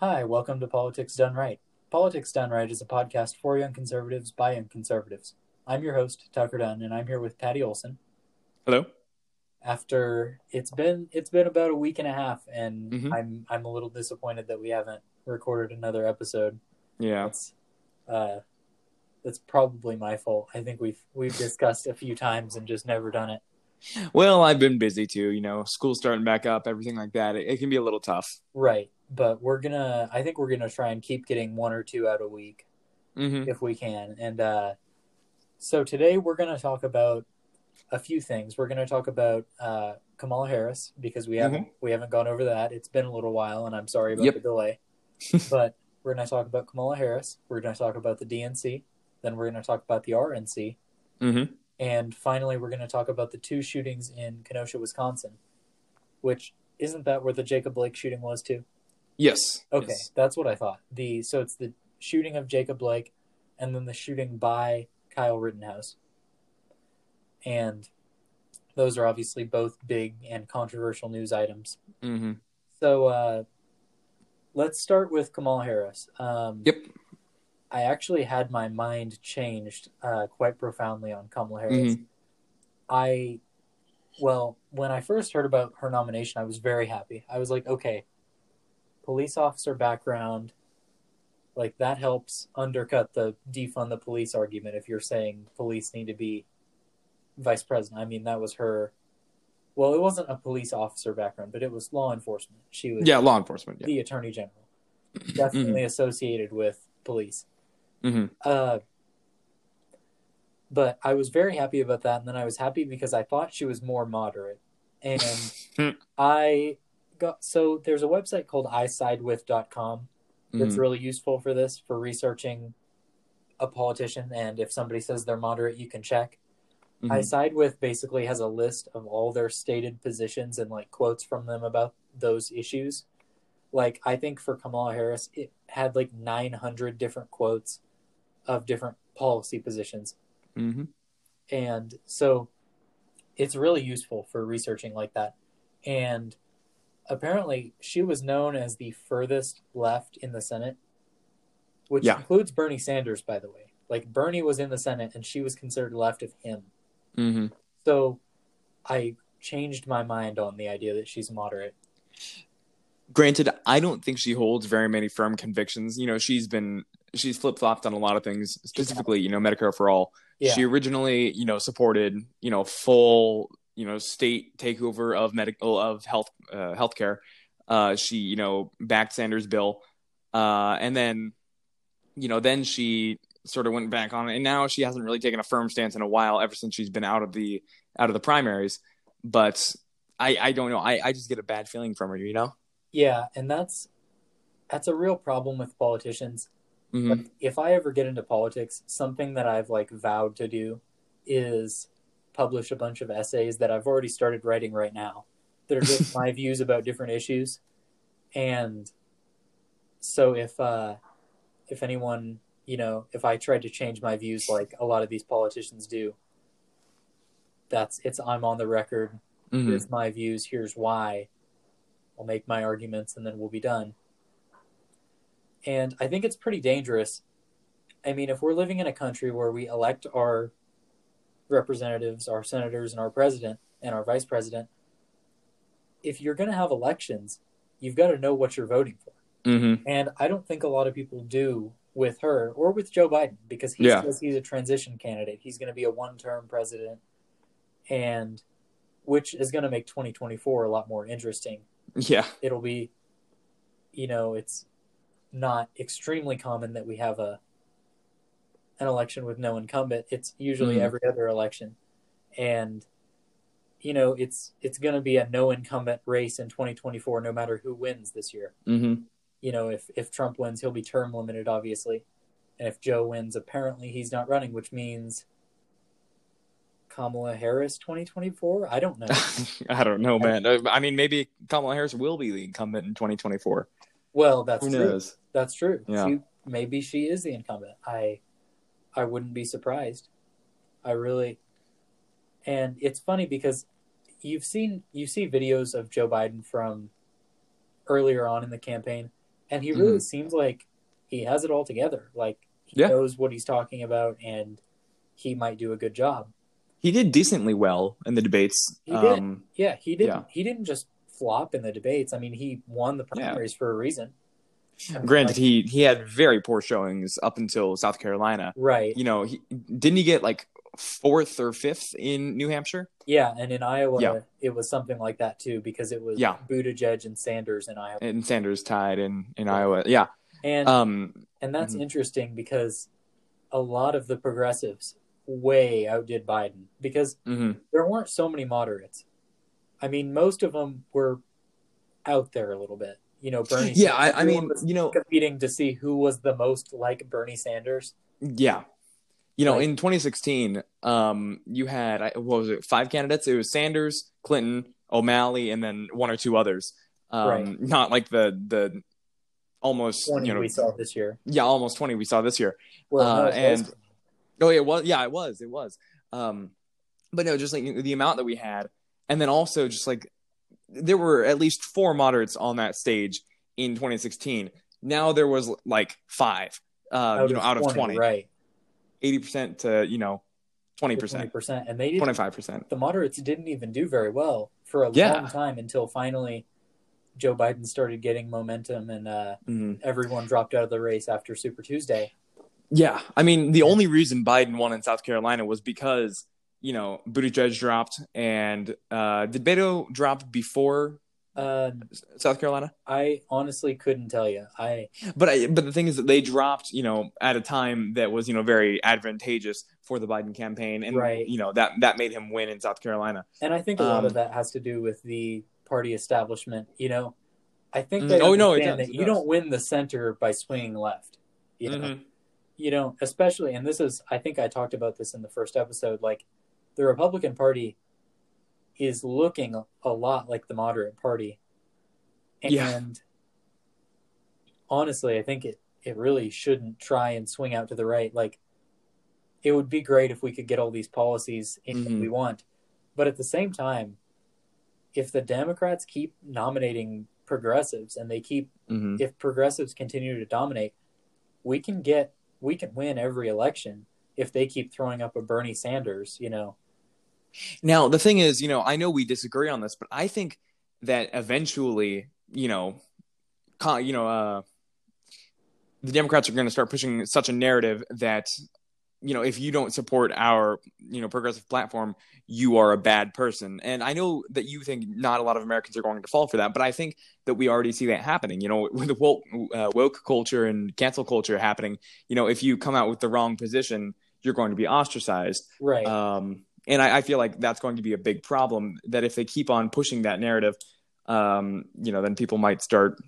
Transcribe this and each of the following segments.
Hi, welcome to Politics Dunn Right. Politics Dunn Right is a podcast for young conservatives by young conservatives. I'm your host, Tucker Dunn, and I'm here with Paddy Olson. Hello. After it's been it's been about a week and a half, and Mhm. I'm I'm a little disappointed that we haven't recorded another episode. Yeah. That's uh, that's probably my fault. I think we've we've discussed a few times and just never done it. Well, I've been busy too. You know, school starting back up, everything like that. It, it can be a little tough. Right, but we're gonna. I think we're gonna try and keep getting one or two out a week. Mm-hmm. if we can. And uh, so today we're to talk about a few things. We're to talk about uh, Kamala Harris because we haven't we haven't gone over that. It's been a little while, and I'm sorry about Yep. the delay. but we're to talk about Kamala Harris. We're to talk about the DNC. Then we're to talk about the RNC, Mm-hmm. and finally we're to talk about the two shootings in Kenosha, Wisconsin. Which isn't that where the Jacob Blake shooting was too? Yes. Okay, Yes. that's what I thought. The so it's the shooting of Jacob Blake, and then the shooting by Kyle Rittenhouse, and those are obviously both big and controversial news items. Mm-hmm. So uh, let's start with Kamala Harris. Um, Yep. I actually had my mind changed uh, quite profoundly on Kamala Harris. Mhm. I, well, when I first heard about her nomination, I was very happy. I was like, okay, police officer background, like that helps undercut the defund the police argument if you're saying police need to be vice president. I mean, that was her. Well, it wasn't a police officer background, but it was law enforcement. She was Yeah, law enforcement. Yeah. the attorney general, definitely associated with police. Mm-hmm. Uh, but I was very happy about that, and then I was happy because I thought she was more moderate, and I got so there's a website called isidewith.com that's Mhm. really useful for this for researching a politician, and if somebody says they're moderate, you can check. I Mhm. side with basically has a list of all their stated positions and like quotes from them about those issues. Like I think for Kamala Harris, it had like 900 different quotes of different policy positions, Mhm. and so it's really useful for researching like that. And apparently, she was known as the furthest left in the Senate, which Yeah. includes Bernie Sanders, by the way. Like Bernie was in the Senate, and she was considered left of him. Mhm. So I changed my mind on the idea that she's moderate. Granted, I don't think she holds very many firm convictions. You know, she's been she's flip flopped on a lot of things. Specifically, you know, Medicare for all. Yeah. She originally, you know, supported you know full you know state takeover of medical of health uh, healthcare. Uh, she you know backed Sanders' bill, uh, and then you know then she sort of went back on it, and now she hasn't really taken a firm stance in a while ever since she's been out of the out of the primaries. But I I don't know. I I just get a bad feeling from her. You know. yeah, and that's that's a real problem with politicians. hmm Like, if I ever get into politics, something that I've like vowed to do is publish a bunch of essays that I've already started writing right now that are just my views about different issues. And so if uh if anyone, you know, if I tried to change my views like a lot of these politicians do, that's it's I'm on the record. hmm Here's my views, here's why. I'll make my arguments and then we'll be done. And I think it's pretty dangerous. I mean, if we're living in a country where we elect our representatives, our senators, and our president and our vice president, if you're going to have elections, you've got to know what you're voting for. hmm And I don't think a lot of people do with her or with Joe Biden because he Yeah. says he's a transition candidate. He's going to be a one term president, and which is going to make 2024 a lot more interesting. Yeah. It'll be, you know, it's not extremely common that we have a an election with no incumbent. It's usually Mhm. every other election, and you know, it's it's going to be a no incumbent race in 2024, no matter who wins this year hmm you know, if if Trump wins, he'll be term limited, obviously, and if Joe wins, apparently he's not running, which means Kamala Harris 2024. I don't know. I don't know, man. Uh, I mean, maybe Kamala Harris will be the incumbent in 2024. Well, that's Who true. knows? That's true. Yeah. She, maybe she is the incumbent. I I wouldn't be surprised. I really and it's funny because you've seen you see videos of Joe Biden from earlier on in the campaign and he really Mhm. seems like he has it all together. Like he Yeah. knows what he's talking about, and he might do a good job. He did decently well in the debates. He did. Um, Yeah, he didn't. Yeah. He didn't just flop in the debates. I mean, he won the Yeah. primaries for a reason. Granted, he he had very poor showings up until South Carolina. right. You know, he didn't he get like fourth or fifth in New Hampshire? Yeah, and in Iowa, Yeah. it was something like that too because it was Yeah. Buttigieg and Sanders in Iowa, And Sanders tied in in Iowa. Yeah. and Um. and that's mhm. interesting because a lot of the progressives way outdid Biden because mhm. there weren't so many moderates. I mean, most of them were out there a little bit. You know, Bernie. Yeah. I, I mean, you know, competing to see who was the most like Bernie Sanders. Yeah. You know, Like- in 2016, um, you had what was it? Five candidates. It was Sanders, Clinton, O'Malley, and then one or two others. Um, Right. Not like the the almost Twenty you know we saw this year. yeah almost 20 we saw this year. Well, Uh, no, it was- and- Oh yeah, well yeah, it was it was. Um, but no, just like the amount that we had, and then also just like there were at least four moderates on that stage in 2016. Now there was like five. Uh, you know, out of 20, right? 80% to you know 20%. Twenty percent, and they didn't. Twenty five percent. The moderates didn't even do very well for a Yeah. long time until finally Joe Biden started getting momentum, and uh, Mm-hmm. everyone dropped out of the race after Super Tuesday. Yeah, I mean, the only reason Biden won in South Carolina was because you know Buttigieg dropped, and uh, did Beto drop before Uh, South Carolina? I honestly couldn't tell you. I But I, but the thing is that they dropped, you know, at a time that was you know very advantageous for the Biden campaign, and Right. you know that that made him win in South Carolina. and I think a lot Um, of that has to do with the party establishment. You know, I think Mm, they oh, no, it does, that it you don't win the center by swinging left. You know, Mhm. you know, especially, and this is, I think I talked about this in the first episode. Like, the Republican Party is looking a lot like the moderate party, and Yeah. honestly, I think it it really shouldn't try and swing out to the right. Like, it would be great if we could get all these policies in that Mhm. we want, but at the same time, if the Democrats keep nominating progressives and they keep Mhm. if progressives continue to dominate, we can get we can win every election if they keep throwing up a Bernie Sanders, you know. Now the thing is, you know, I know we disagree on this, but I think that eventually, you know, you know, uh, the Democrats are going to start pushing such a narrative that, you know, if you don't support our, you know, progressive platform, you are a bad person. And I know that you think not a lot of Americans are going to fall for that, but I think that we already see that happening. You know, with the woke, uh, woke culture and cancel culture happening, you know, if you come out with the wrong position, you're going to be ostracized. Right. Um, and I, I feel like that's going to be a big problem. That if they keep on pushing that narrative, um, you know, then people might start,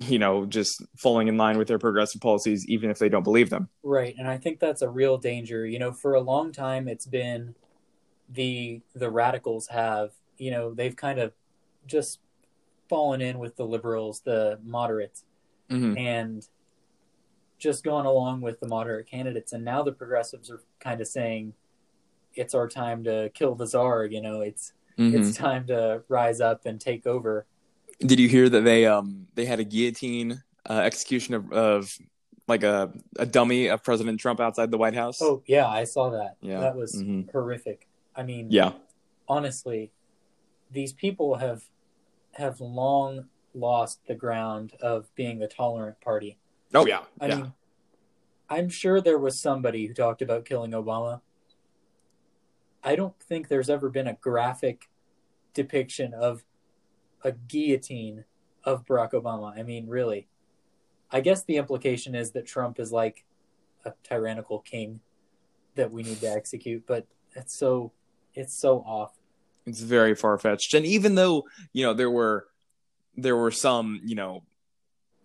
you know, just falling in line with their progressive policies, even if they don't believe them. Right, and I think that's a real danger. You know, for a long time it's been the the radicals have, you know, they've kind of just fallen in with the liberals, the moderates, Mm-hmm. and just gone along with the moderate candidates. And now the progressives are kind of saying it's our time to kill the czar, you know, it's Mm-hmm. it's time to rise up and take over. Did you hear that they um they had a guillotine uh, execution of, of like a a dummy of President Trump outside the White House? Oh, yeah, I saw that. Yeah. That was Mhm. horrific. I mean, yeah, honestly, these people have have long lost the ground of being the tolerant party. oh yeah, I yeah. mean, I'm sure there was somebody who talked about killing Obama. I don't think there's ever been a graphic depiction of a guillotine of Barack Obama. I mean, really. I guess the implication is that Trump is like a tyrannical king that we need to execute, but it's so it's so off. It's very far fetched. And even though, you know, there were there were some, you know,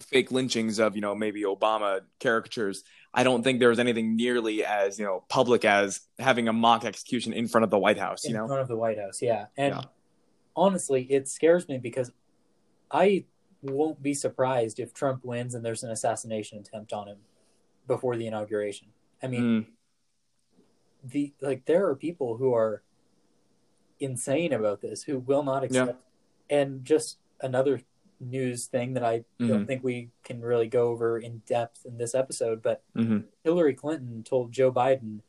fake lynchings of, you know, maybe Obama caricatures, I don't think there was anything nearly as, you know, public as having a mock execution in front of the White House, you in know? front of the White House. Yeah, and Yeah. honestly, it scares me because I won't be surprised if Trump wins and there's an assassination attempt on him before the inauguration. I mean, Mm, the like there are people who are insane about this who will not accept. And just another news thing that I Mhm. don't think we can really go over in depth in this episode, but hmm Hillary Clinton told Joe Biden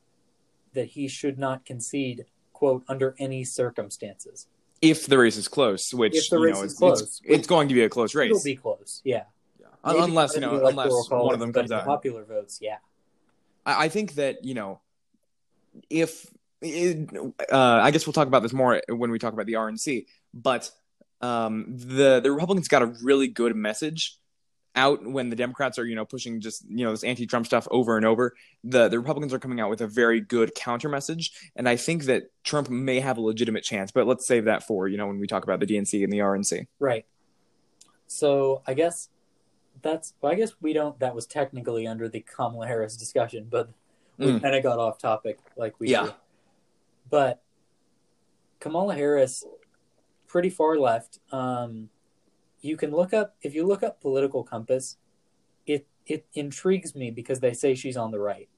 that he should not concede, quote, under any circumstances. If the race is close, which If the you race know, is it's, close, it's, it's going to be a close race, It'll be close, yeah. Yeah. Maybe unless you know, unless one of them comes out. popular votes, yeah. I, I think that you know, if it, uh, I guess we'll talk about this more when we talk about the RNC, but um, the the Republicans got a really good message out when the Democrats are you know pushing just you know this anti-Trump stuff over and over. The the Republicans are coming out with a very good counter message, and I think that Trump may have a legitimate chance. But let's save that for you know when we talk about the DNC and the RNC. Right. So I guess that's well, I guess we don't that was technically under the Kamala Harris discussion, but we Mm. kind of got off topic like we Yeah. do. But Kamala Harris pretty far left. Um you can look up if you look up political compass, it it intrigues me because they say she's on the right.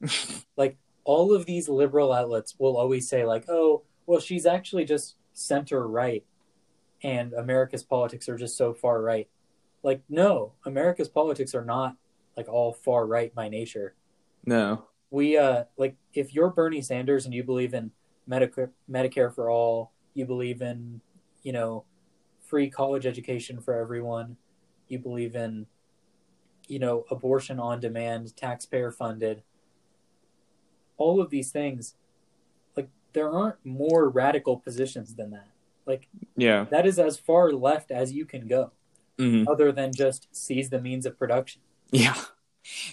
like all of these liberal outlets will always say like, "Oh, well she's actually just center right." and America's politics are just so far right. Like, no, America's politics are not like all far right by nature. No. We uh like if you're Bernie Sanders and you believe in Medicare Medicare for all, you believe in, you know, free college education for everyone, you believe in you know, abortion on demand, taxpayer funded. All of these things like there aren't more radical positions than that. Like Yeah. that is as far left as you can go, hmm other than just seize the means of production. Yeah.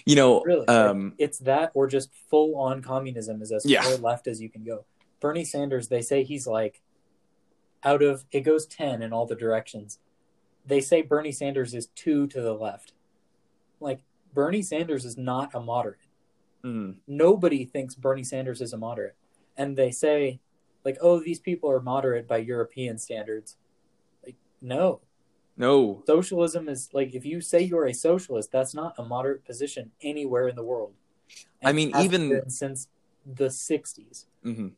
You know. Really, Um. it's that or just full on communism is as Yeah. far left as you can go. Bernie Sanders, they say he's like out of it goes ten in all the directions. They say Bernie Sanders is two to the left. Like Bernie Sanders is not a moderate. mhm. Nobody thinks Bernie Sanders is a moderate, and they say like, oh, these people are moderate by European standards. Like, no, No. socialism is like if you say you're a socialist that's not a moderate position anywhere in the world I mean, even- since the 60s hmm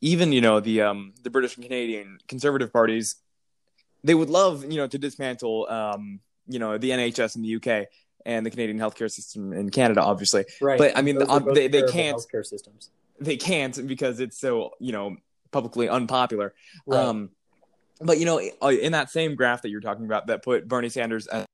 Even you know the um the British and Canadian conservative parties, they would love you know to dismantle um you know the NHS in the UK and the Canadian healthcare system in Canada, obviously. right But, I mean, um, they- they can't- healthcare systems They can't because it's so you know publicly unpopular. right Um, but you know, uh, in that same graph that you're talking about, that put Bernie Sanders, at,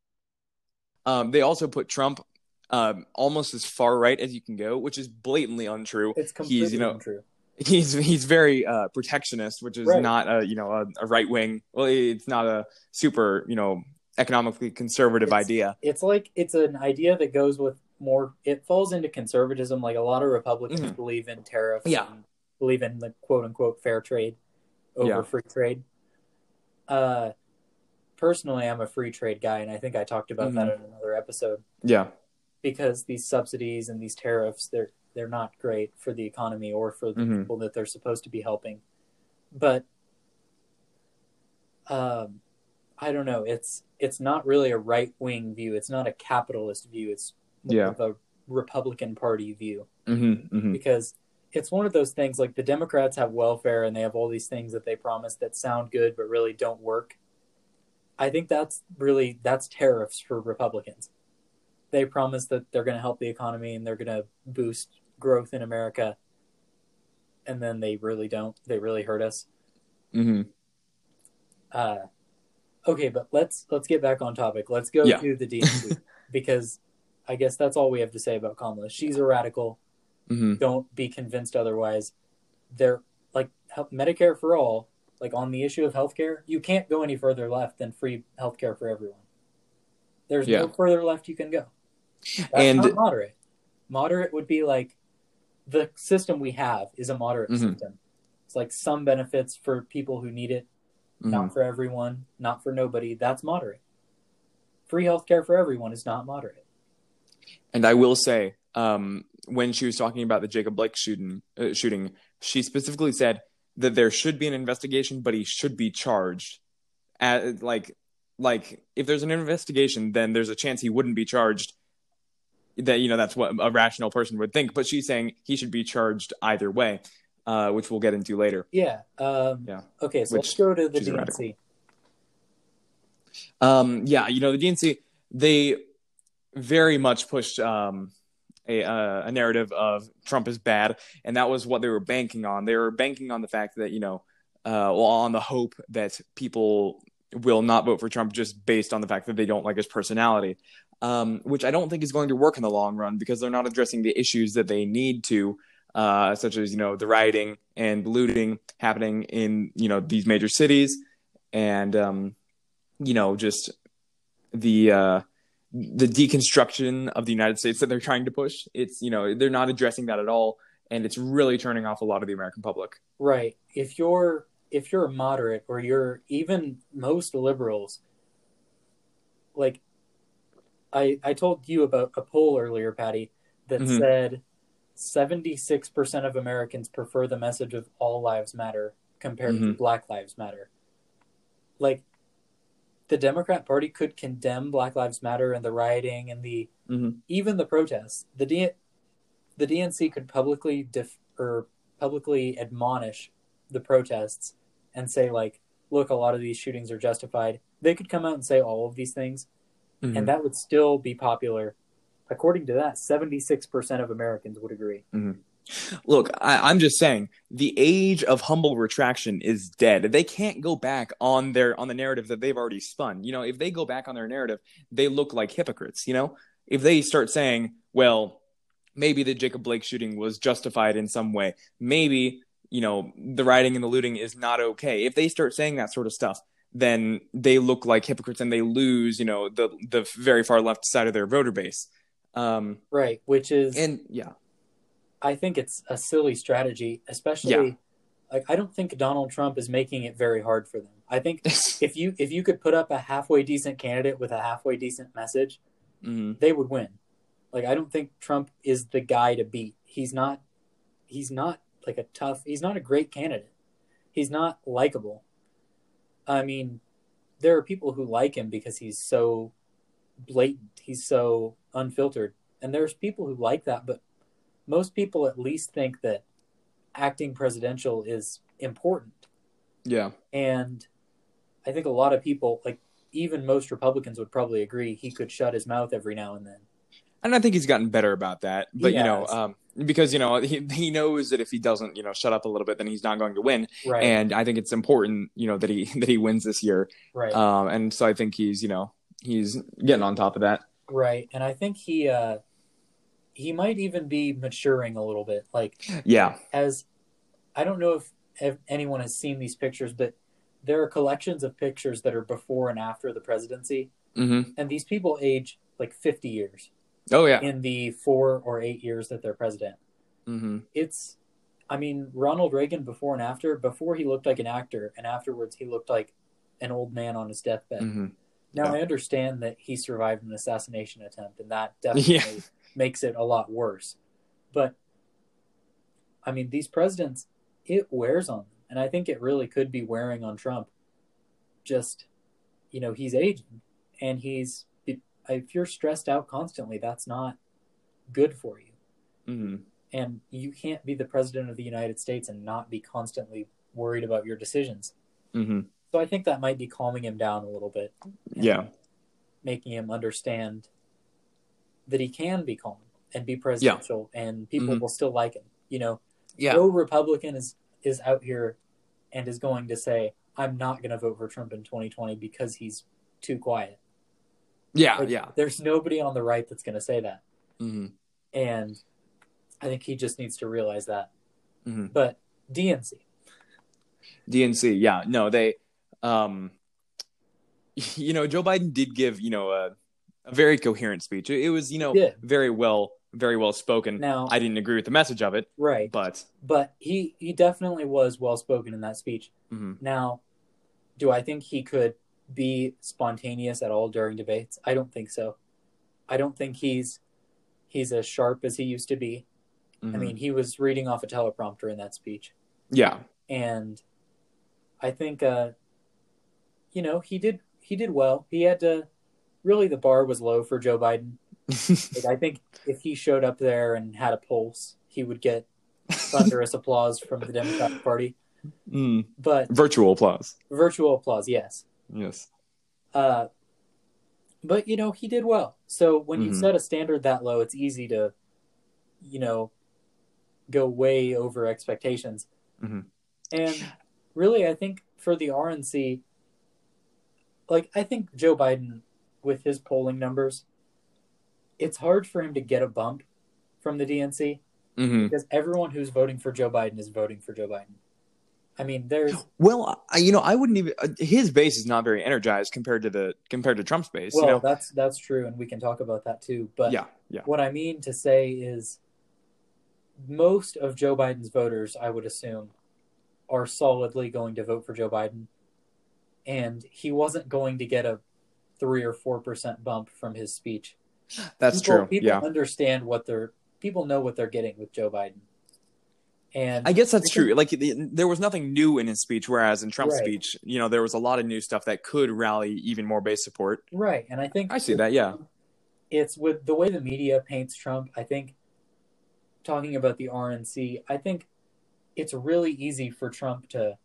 um, they also put Trump um, almost as far right as you can go, which is blatantly untrue. it's completely he's, you know, untrue He's he's very uh, protectionist, which is Right. not a you know a, a right wing. Well, it's not a super you know economically conservative It's- idea. it's like it's an idea that goes with more it falls into conservatism like a lot of republicans Mhm. believe in tariffs Yeah. and believe in the quote unquote fair trade over Yeah. free trade uh personally i'm a free trade guy and i think i talked about that Mm-hmm. in another episode Yeah, because these subsidies and these tariffs they're they're not great for the economy or for the Mhm. people that they're supposed to be helping. But um i don't know. It's it's not really a right wing view. It's not a capitalist view. It's more Yeah. of a republican party view. Hmm hmm because it's one of those things like the democrats have welfare and they have all these things that they promise that sound good but really don't work. I think that's really that's tariffs for republicans. They promise that they're going to help the economy and they're going to boost growth in america and then they really don't they really hurt us hmm uh, okay but let's let's get back on topic let's go Yeah. to the dnc because i guess that's all we have to say about kamala she's a radical hmm don't be convinced otherwise. They're like Medicare for all, like on the issue of healthcare, you can't go any further left than free healthcare for everyone. There's Yeah. no further left you can go. That's And- not moderate. Moderate would be like the system we have is a moderate Mhm. system. It's like some benefits for people who need it, hmm not for everyone, not for nobody. That's moderate. Free healthcare for everyone is not moderate. And I will say, um, when she was talking about the Jacob Blake shooting, uh, shooting, she specifically said that there should be an investigation, but he should be charged. At, like, like if there's an investigation, then there's a chance he wouldn't be charged. That you know, that's what a rational person would think. But she's saying he should be charged either way, uh, which we'll get into later. Yeah. Um, Yeah. Okay, so Which let's go to the radical. DNC. Um, yeah, you know the DNC they very much pushed um, a, uh, a narrative of Trump is bad, and that was what they were banking on. They were banking on the fact that you know, uh, well, on the hope that people will not vote for Trump just based on the fact that they don't like his personality, um, which I don't think is going to work in the long run because they're not addressing the issues that they need to. Uh, such as you know the rioting and looting happening in you know these major cities, and um, you know just the uh, the deconstruction of the United States that they're trying to push. It's you know they're not addressing that at all, and it's really turning off a lot of the American public. Right. If you're if you're a moderate or you're even most liberals, like I I told you about a poll earlier, Paddy, that Mhm. said seventy six percent of Americans prefer the message of all lives matter compared to Mhm. Black Lives Matter. Like the Democrat Party could condemn Black Lives Matter and the rioting and the Mhm. even the protests. The D- the DNC could publicly def- or publicly admonish the protests and say like, look, a lot of these shootings are justified. They could come out and say all of these things, Mhm. and that would still be popular. According to that, seventy six percent of Americans would agree. Look, I, I'm just saying the age of humble retraction is dead. They can't go back on their on the narrative that they've already spun. You know, if they go back on their narrative, they look like hypocrites. You know, if they start saying, "Well, maybe the Jacob Blake shooting was justified in some way," maybe you know the rioting and the looting is not okay. If they start saying that sort of stuff, then they look like hypocrites and they lose, you know, the the very far left side of their voter base. Um, Right, which is and yeah, I think it's a silly strategy, especially Yeah. like I don't think Donald Trump is making it very hard for them. I think if you if you could put up a halfway decent candidate with a halfway decent message, Mhm. they would win. Like I don't think Trump is the guy to beat. He's not he's not like a tough he's not a great candidate. He's not likable. I mean, there are people who like him because he's so blatant, he's so unfiltered. And there's people who like that, but most people at least think that acting presidential is important. yeah. And I think a lot of people, like even most Republicans, would probably agree he could shut his mouth every now and then. And I think he's gotten better about that. But you know, um, because you know he he knows that if he doesn't you know shut up a little bit, then he's not going to win. Right. And I think it's important you know that he that he wins this year. right. Um, and so I think he's you know he's getting on top of that. right. And I think he uh he might even be maturing a little bit. Like Yeah. as I don't know if, if anyone has seen these pictures, but there are collections of pictures that are before and after the presidency, hmm and these people age like 50 years Oh yeah. in the four or eight years that they're president. hmm It's, I mean, Ronald Reagan before and after, before he looked like an actor, and afterwards he looked like an old man on his deathbed. hmm Now Yeah. I understand that he survived an assassination attempt, and that definitely Yeah. makes it a lot worse. But I mean, these presidents, it wears on them, and I think it really could be wearing on Trump. Just, you know, he's aging, and he's if you're stressed out constantly, that's not good for you. hmm And you can't be the president of the United States and not be constantly worried about your decisions. hmm So I think that might be calming him down a little bit. Yeah. Making him understand that he can be calm and be presidential and people Mhm. will still like him. You know, Yeah. no Republican is, is out here and is going to say, I'm not going to vote for Trump in 2020 because he's too quiet. Yeah. Like, Yeah. There's nobody on the right that's going to say that. hmm And I think he just needs to realize that. hmm But DNC, DNC. Yeah. No, they. Um, you know, Joe Biden did give you know a, a very coherent speech. It, was you know very well very well spoken. now, I didn't agree with the message of it, right. but But he, he definitely was well spoken in that speech. mhm. Now, do I think he could be spontaneous at all during debates? I don't think so. I don't think he's he's as sharp as he used to be. I Mhm. mean, he was reading off a teleprompter in that speech, yeah. and I think uh, you know he did he did well. He had to really the bar was low for Joe Biden. Like, I think if he showed up there and had a pulse, he would get thunderous applause from the Democratic Party. Mm. But Virtual applause. virtual applause, yes. Yes. Uh, but you know he did well. So when you Mhm. set a standard that low, it's easy to, you know, go way over expectations. Mhm. And really, I think for the RNC, like I think Joe Biden with his polling numbers, it's hard for him to get a bump from the DNC hmm because everyone who's voting for Joe Biden is voting for Joe Biden. I mean, there's Well, I, you know, I wouldn't even. Uh, his base is not very energized compared to the compared to Trump's base. well, you know? that's that's true, and we can talk about that too. But yeah, yeah. what I mean to say is, most of Joe Biden's voters, I would assume, are solidly going to vote for Joe Biden, and he wasn't going to get a three or four percent bump from his speech. That's people, true. People yeah, understand what they're. People know what they're getting with Joe Biden, and I guess that's true. Like the, there was nothing new in his speech, whereas in Trump's Right. speech, you know, there was a lot of new stuff that could rally even more base support. right, and I think I see that. Yeah. it's with the way the media paints Trump. I think talking about the RNC, I think it's really easy for Trump to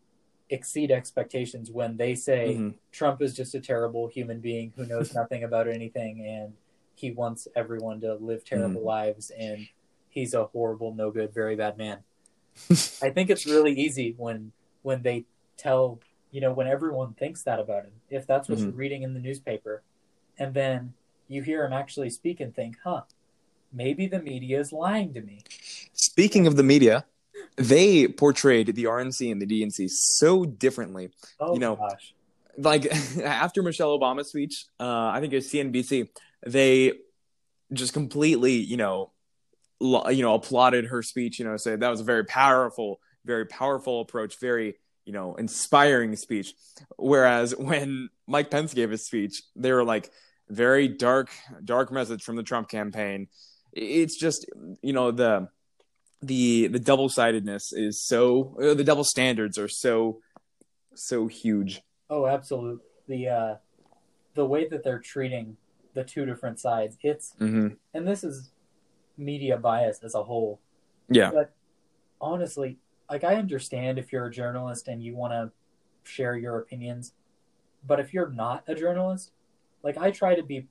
exceed expectations when they say Mhm. Trump is just a terrible human being who knows nothing about anything and he wants everyone to live terrible lives and he's a horrible, no good, very bad man. I think it's really easy when when they tell you know when everyone thinks that about him. If that's what Mhm. you're reading in the newspaper, and then you hear him actually speak and think, "Huh, maybe the media is lying to me." Speaking of the media, they portrayed the RNC and the DNC so differently. Oh You know, gosh, like after Michelle Obama's speech, uh, I think it was CNBC, they just completely, you know, you know, applauded her speech. You know, said that was a very powerful, very powerful approach, very, you know, inspiring speech. Whereas when Mike Pence gave his speech, they were like, very dark, dark message from the Trump campaign. It's just, you know, the the the double sidedness is so uh, the double standards are so so huge. oh absolutely. The uh, the way that they're treating the two different sides, it's mm-hmm. and this is media bias as a whole. Yeah. But honestly, like I understand if you're a journalist and you want to share your opinions, but if you're not a journalist, like I try to be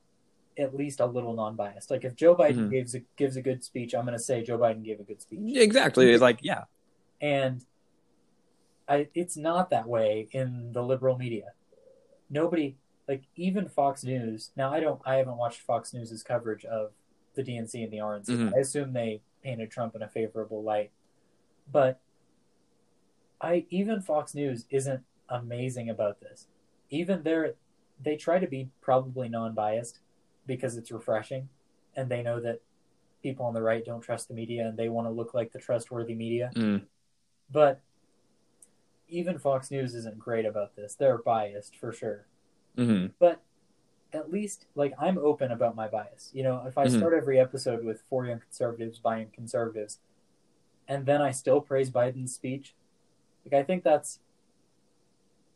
at least a little non-biased. Like if Joe Biden Mhm. gives a, gives a good speech, I'm going to say Joe Biden gave a good speech. Exactly. It's like, yeah. And I it's not that way in the liberal media. Nobody like even Fox News. Now I don't I haven't watched Fox News's coverage of the DNC and the RNC. Mhm. I assume they painted Trump in a favorable light. But I even Fox News isn't amazing about this. Even there they try to be probably non-biased because it's refreshing and they know that people on the right don't trust the media and they want to look like the trustworthy media. Mm. But even Fox News isn't great about this. They're biased for sure. hmm But at least, like, I'm open about my bias. You know, if I Mhm. start every episode with for young conservatives buying conservatives, and then I still praise Biden's speech, like, I think that's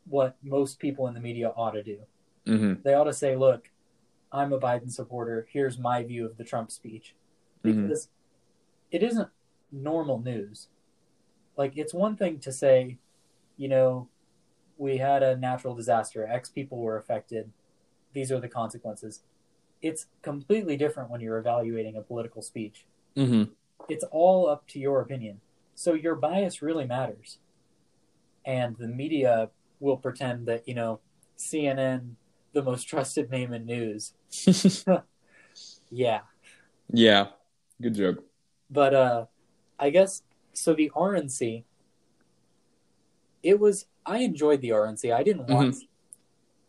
what most people in the media ought to do. hmm They ought to say, look, I'm a Biden supporter. Here's my view of the Trump speech. Mhm. Because it isn't normal news. Like, it's one thing to say, you know, we had a natural disaster, X people were affected, these are the consequences. It's completely different when you're evaluating a political speech. hmm It's all up to your opinion. So your bias really matters. And the media will pretend that, you know, CNN, the most trusted name in news. Yeah. yeah. Good joke. But uh I guess so the RNC it was I enjoyed the RNC. I didn't watch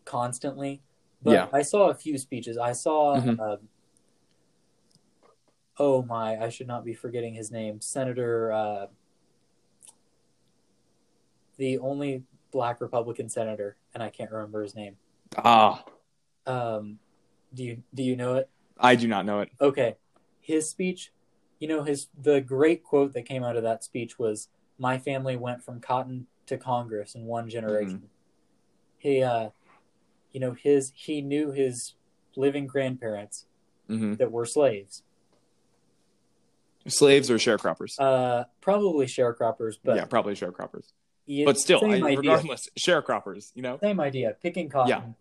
constantly, but Yeah. I saw a few speeches. I saw Mhm. uh, oh my, I should not be forgetting his name. Senator uh the only black Republican senator, and I can't remember his name. Ah, Um do you do you know it? I do not know it. Okay. His speech, you know, his the great quote that came out of that speech was my family went from cotton to Congress in one generation. He uh you know, his he knew his living grandparents hmm that were slaves. Slaves or sharecroppers? Uh probably sharecroppers, but yeah, probably sharecroppers. you- But still, I, regardless, sharecroppers. You know. Same idea. Picking cotton.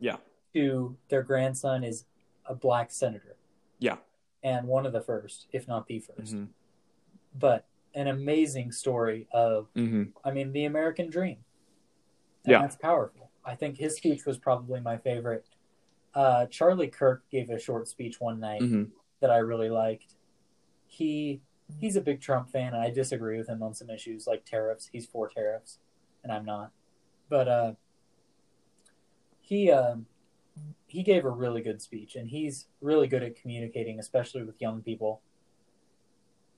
Yeah. Yeah. To their grandson is a black senator. Yeah. And one of the first, if not the 1st hmm But an amazing story of, hmm I mean, the American dream. And Yeah. That's powerful. I think his speech was probably my favorite. Uh, Charlie Kirk gave a short speech one night hmm that I really liked. He he's a big Trump fan, and I disagree with him on some issues like tariffs. He's for tariffs, and I'm not. But uh, he um, he gave a really good speech, and he's really good at communicating, especially with young people.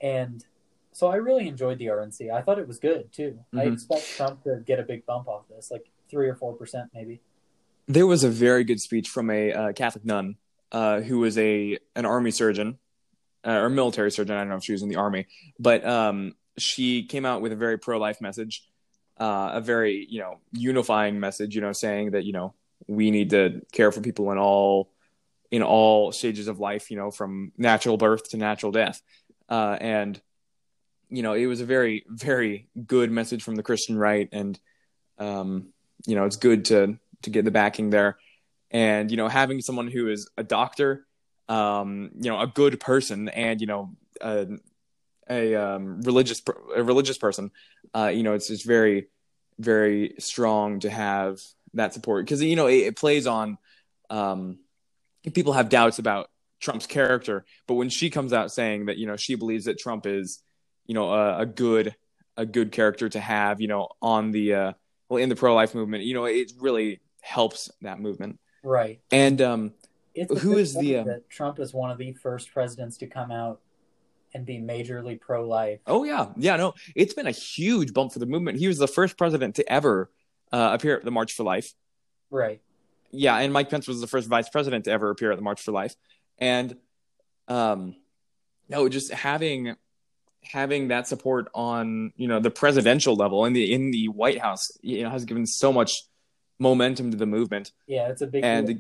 And so I really enjoyed the RNC. I thought it was good too. I Mhm. expect Trump to get a big bump off this, like three or four percent, maybe. There was a very good speech from a uh, Catholic nun uh, who was a an army surgeon uh, or military surgeon. I don't know if she was in the army, but um, she came out with a very pro life message, uh, a very you know unifying message. You know, saying that you know we need to care for people in all in all stages of life. You know, from natural birth to natural death, uh, and you know it was a very very good message from the Christian right, and um, you know it's good to to get the backing there. And you know having someone who is a doctor um you know a good person and you know a, a um religious a religious person uh you know it's just very very strong to have that support. Because you know it, it plays on um people have doubts about Trump's character but when she comes out saying that you know she believes that Trump is you know a, a good a good character to have you know on the uh well in the pro life movement you know it really helps that movement Right. and um Who is the, um, that Trump is one of the first presidents to come out and be majorly pro-life. oh yeah yeah no it's been a huge bump for the movement he was the first president to ever uh, appear at the march for life Right. yeah and mike pence was the first vice president to ever appear at the march for life and um no just having having that support on you know the presidential level in the in the white house you know has given so much momentum to the movement Yeah, it's a big and deal.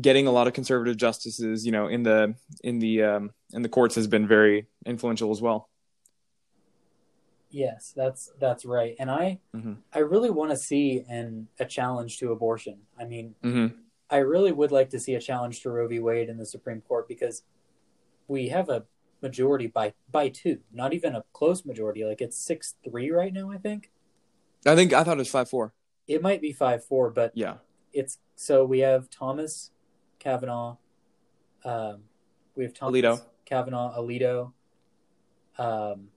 getting a lot of conservative justices you know in the in the um in the courts has been very influential as well Yes, that's that's right. And I Mhm. I really want to see an a challenge to abortion. I mean, hmm I really would like to see a challenge to Roe v. Wade in the Supreme Court because we have a majority by by two, not even a close majority. Like it's six three right now. I think i think i thought it was 5-4 it might be five four, but yeah it's so we have Thomas Kavanaugh, um, we have Thomas Alito. Kavanaugh, Alito, um,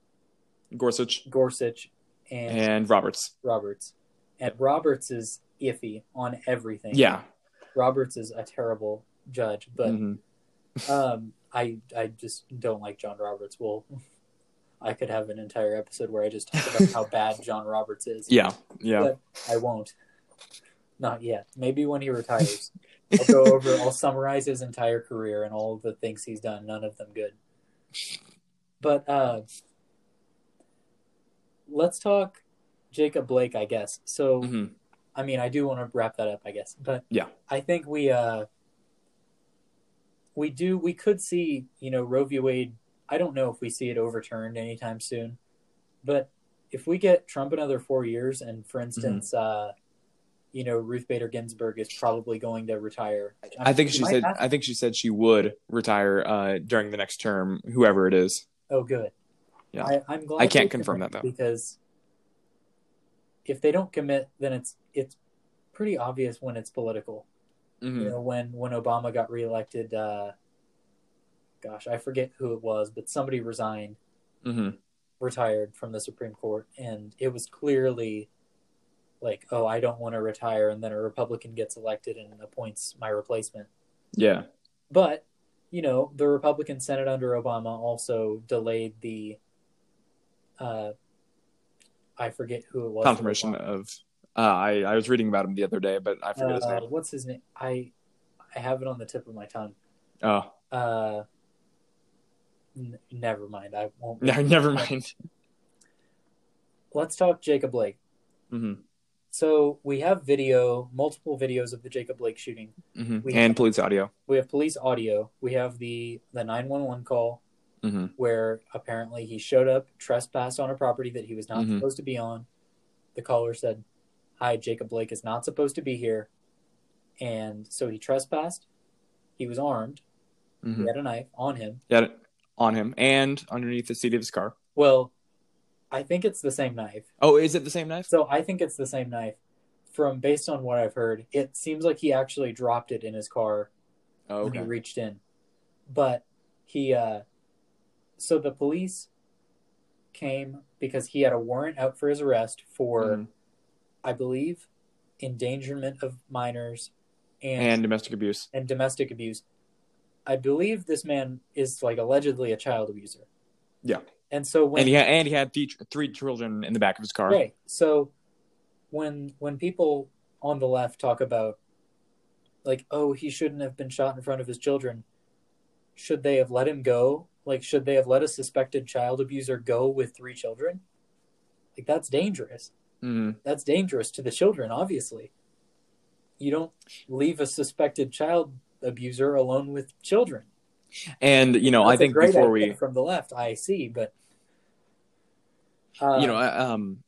gorsuch Gorsuch, and, and roberts Roberts. And Roberts is iffy on everything. yeah Roberts is a terrible judge, but Mhm. um, I I just don't like John Roberts. Well, I could have an entire episode where I just talk about how bad John Roberts is. yeah yeah But I won't. Not yet. Maybe when he retires. I'll go over, I'll summarize his entire career and all of the things he's done, none of them good. But uh, let's talk Jacob Blake, I guess. So, Mhm. I mean, I do want to wrap that up, I guess. But Yeah. I think we, uh, we do, we could see, you know, Roe v. Wade. I don't know if we see it overturned anytime soon, but if we get Trump another four years, and for instance, uh, you know, Ruth Bader Ginsburg is probably going to retire. i think we she said have- i think she said she would retire uh during the next term whoever it is oh, good. Yeah. I, I'm glad. I can't confirm that, though. because if they don't commit, then it's it's pretty obvious when it's political. Mhm. You know, when when Obama got reelected, uh, gosh, I forget who it was, but somebody resigned, Mhm. retired from the Supreme Court, and it was clearly like, oh, I don't want to retire, and then a Republican gets elected and appoints my replacement. yeah But you know, the Republican Senate under Obama also delayed the. Uh, I forget who it was. confirmation of uh i i was reading about him the other day but i forget his Uh, name what's his name? I I have it on the tip of my tongue. oh Uh, n- never mind. I won't. no never mind Let's talk Jacob Blake. hmm So we have video, multiple videos of the Jacob Blake shooting. hmm We- and police audio We have police audio. We have the the nine one one call hmm where apparently he showed up, trespassed on a property that he was not Mhm. supposed to be on. The caller said, "Hi, Jacob Blake is not supposed to be here." and so he trespassed. He was armed. He Mhm. had a knife on him. He it on him and underneath the seat of his car. Well, I think it's the same knife. Oh, is it the same knife? So I think it's the same knife. From based on what I've heard, it seems like he actually dropped it in his car Oh, when he reached in. But he uh so the police came because he had a warrant out for his arrest for Mhm. I believe endangerment of minors and And domestic abuse. and domestic abuse. I believe this man is like allegedly a child abuser. Yeah. And so when And he had, and he had three, three children in the back of his car. Right. So when when people on the left talk about like, oh, he shouldn't have been shot in front of his children, should they have let him go? Like, should they have let a suspected child abuser go with three children? Like, that's dangerous. Mhm. That's dangerous to the children, obviously. You don't leave a suspected child abuser alone with children. And you know, I That's a think before we, from the left, I see, but uh, you know, um,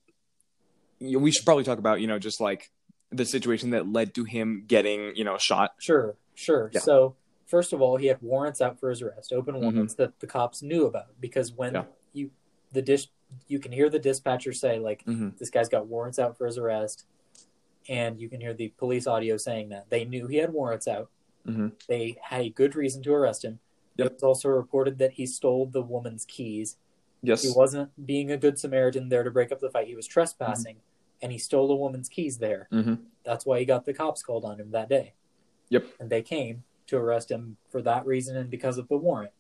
we should probably talk about you know just like the situation that led to him getting you know shot. Sure, sure. Yeah. So, first of all, he had warrants out for his arrest, open warrants that the cops knew about because when Yeah. you the dish you can hear the dispatcher say like hmm this guy's got warrants out for his arrest and you can hear the police audio saying that they knew he had warrants out. Mhm. They had a good reason to arrest him. Yep. It was also reported that he stole the woman's keys. Yes. He wasn't being a good Samaritan there to break up the fight. He was trespassing and he stole a woman's keys there. hmm That's why he got the cops called on him that day. Yep. And they came to arrest him for that reason and because of the warrant.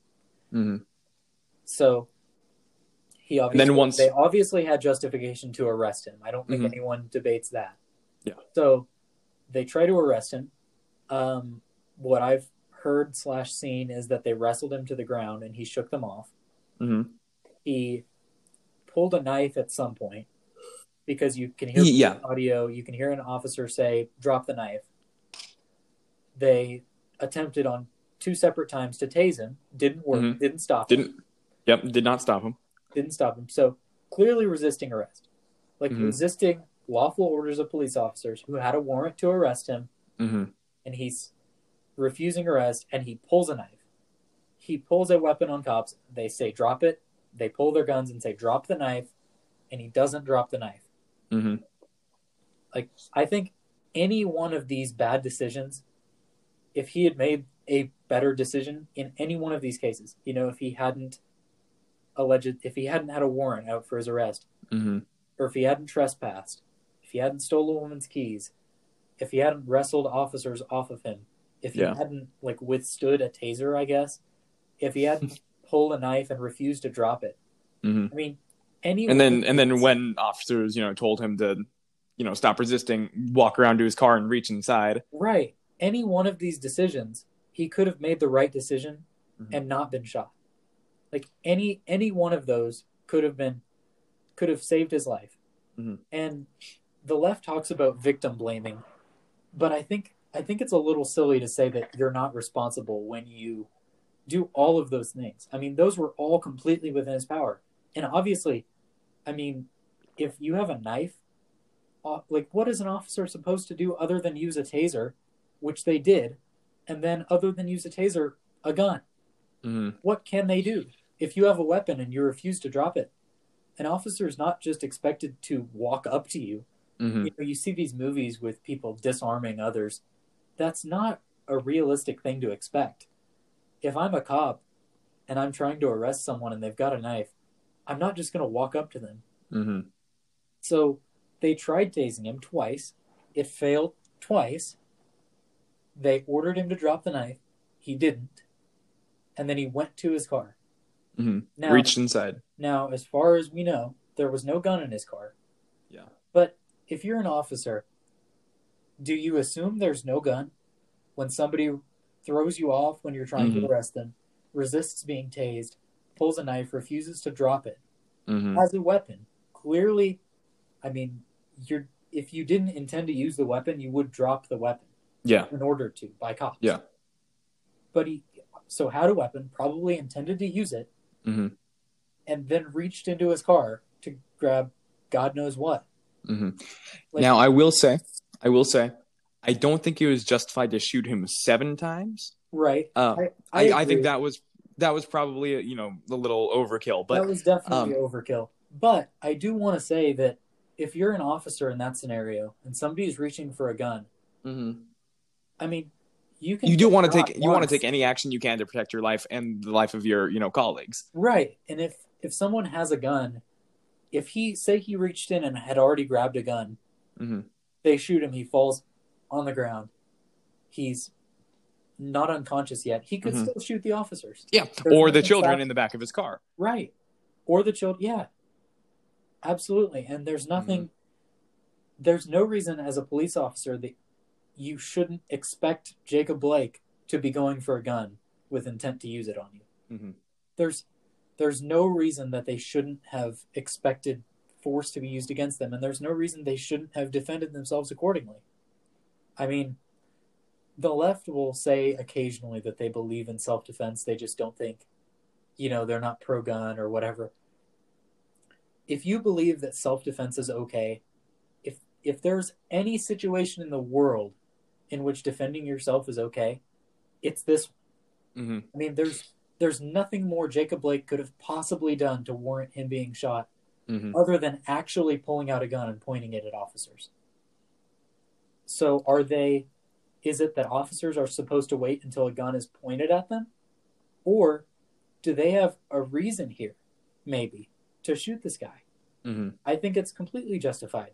hmm So he obviously then once- they obviously had justification to arrest him. I don't think Mhm. anyone debates that. Yeah. So they try to arrest him. Um, what I've heard slash seen is that they wrestled him to the ground and he shook them off. hmm He pulled a knife at some point because you can hear yeah. audio. You can hear an officer say, "Drop the knife." They attempted on two separate times to tase him. Didn't work. Mhm. Didn't stop. Didn't. Yep. Did not stop him. Didn't stop him. So clearly resisting arrest, like Mhm. resisting lawful orders of police officers who had a warrant to arrest him, hmm and he's refusing arrest, and he pulls a knife. He pulls a weapon on cops. They say, "Drop it." They pull their guns and say, "Drop the knife," and he doesn't drop the knife. hmm Like I think any one of these bad decisions, if he had made a better decision in any one of these cases, you know, if he hadn't alleged, if he hadn't had a warrant out for his arrest, hmm or if he hadn't trespassed, if he hadn't stolen a woman's keys, if he hadn't wrestled officers off of him, if he Yeah. hadn't like withstood a taser, I guess, if he hadn't pulled a knife and refused to drop it. hmm I mean, any And then and then when officers you know told him to you know stop resisting, walk around to his car and reach inside. right, any one of these decisions, he could have made the right decision Mhm. and not been shot. Like any any one of those could have been could have saved his life. Mhm. And the left talks about victim blaming, but I think I think it's a little silly to say that you're not responsible when you do all of those things. I mean, those were all completely within his power. And obviously, I mean, if you have a knife, uh, like what is an officer supposed to do other than use a taser, which they did, and then other than use a taser, a gun? hmm what can they do if you have a weapon and you refuse to drop it an officer is not just expected to walk up to you. Hmm you know you see these movies with people disarming others. That's not a realistic thing to expect. If i'm a cop and i'm trying to arrest someone and they've got a knife i'm not just going to walk up to them. Hmm so they tried tasing him twice. It failed twice. They ordered him to drop the knife. He didn't. And then he went to his car hmm now Reached inside. Now, as far as we know, there was no gun in his car. Yeah. But if you're an officer, do you assume there's no gun when somebody throws you off when you're trying Mhm. to arrest them, resists being tased, pulls a knife, refuses to drop it, hmm has a weapon? Clearly, I mean, you're if you didn't intend to use the weapon, you would drop the weapon Yeah. in order to by cops. Yeah. But he so had a weapon, probably intended to use it, hmm and then reached into his car to grab God knows what. hmm Like- now I will say, I will say, I don't think it was justified to shoot him seven times. Right. Uh, I, I, I, think that was that was probably you know a little overkill, but that was definitely um, overkill. But I do want to say that if you're an officer in that scenario and somebody's reaching for a gun, Mhm. I mean, you can you do want to take you want to take any action you can to protect your life and the life of your you know colleagues. right. And if if someone has a gun, if he say he reached in and had already grabbed a gun, hmm they shoot him, he falls on the ground, he's not unconscious yet. He could Mhm. still shoot the officers. Yeah, There's or the children in the back of his car. Right. Or the children yeah. Absolutely. And there's nothing there's no reason as a police officer that you shouldn't expect Jacob Blake to be going for a gun with intent to use it on you. Mhm. There's there's no reason that they shouldn't have expected force to be used against them and there's no reason they shouldn't have defended themselves accordingly. I mean, the left will say occasionally that they believe in self-defense, they just don't think you know, they're not pro gun or whatever. If you believe that self-defense is okay, if if there's any situation in the world in which defending yourself is okay, it's this hmm I mean, there's there's nothing more Jacob Blake could have possibly done to warrant him being shot hmm other than actually pulling out a gun and pointing it at officers. So are they is it that officers are supposed to wait until a gun is pointed at them? Or do they have a reason here, maybe, to shoot this guy? hmm I think it's completely justified.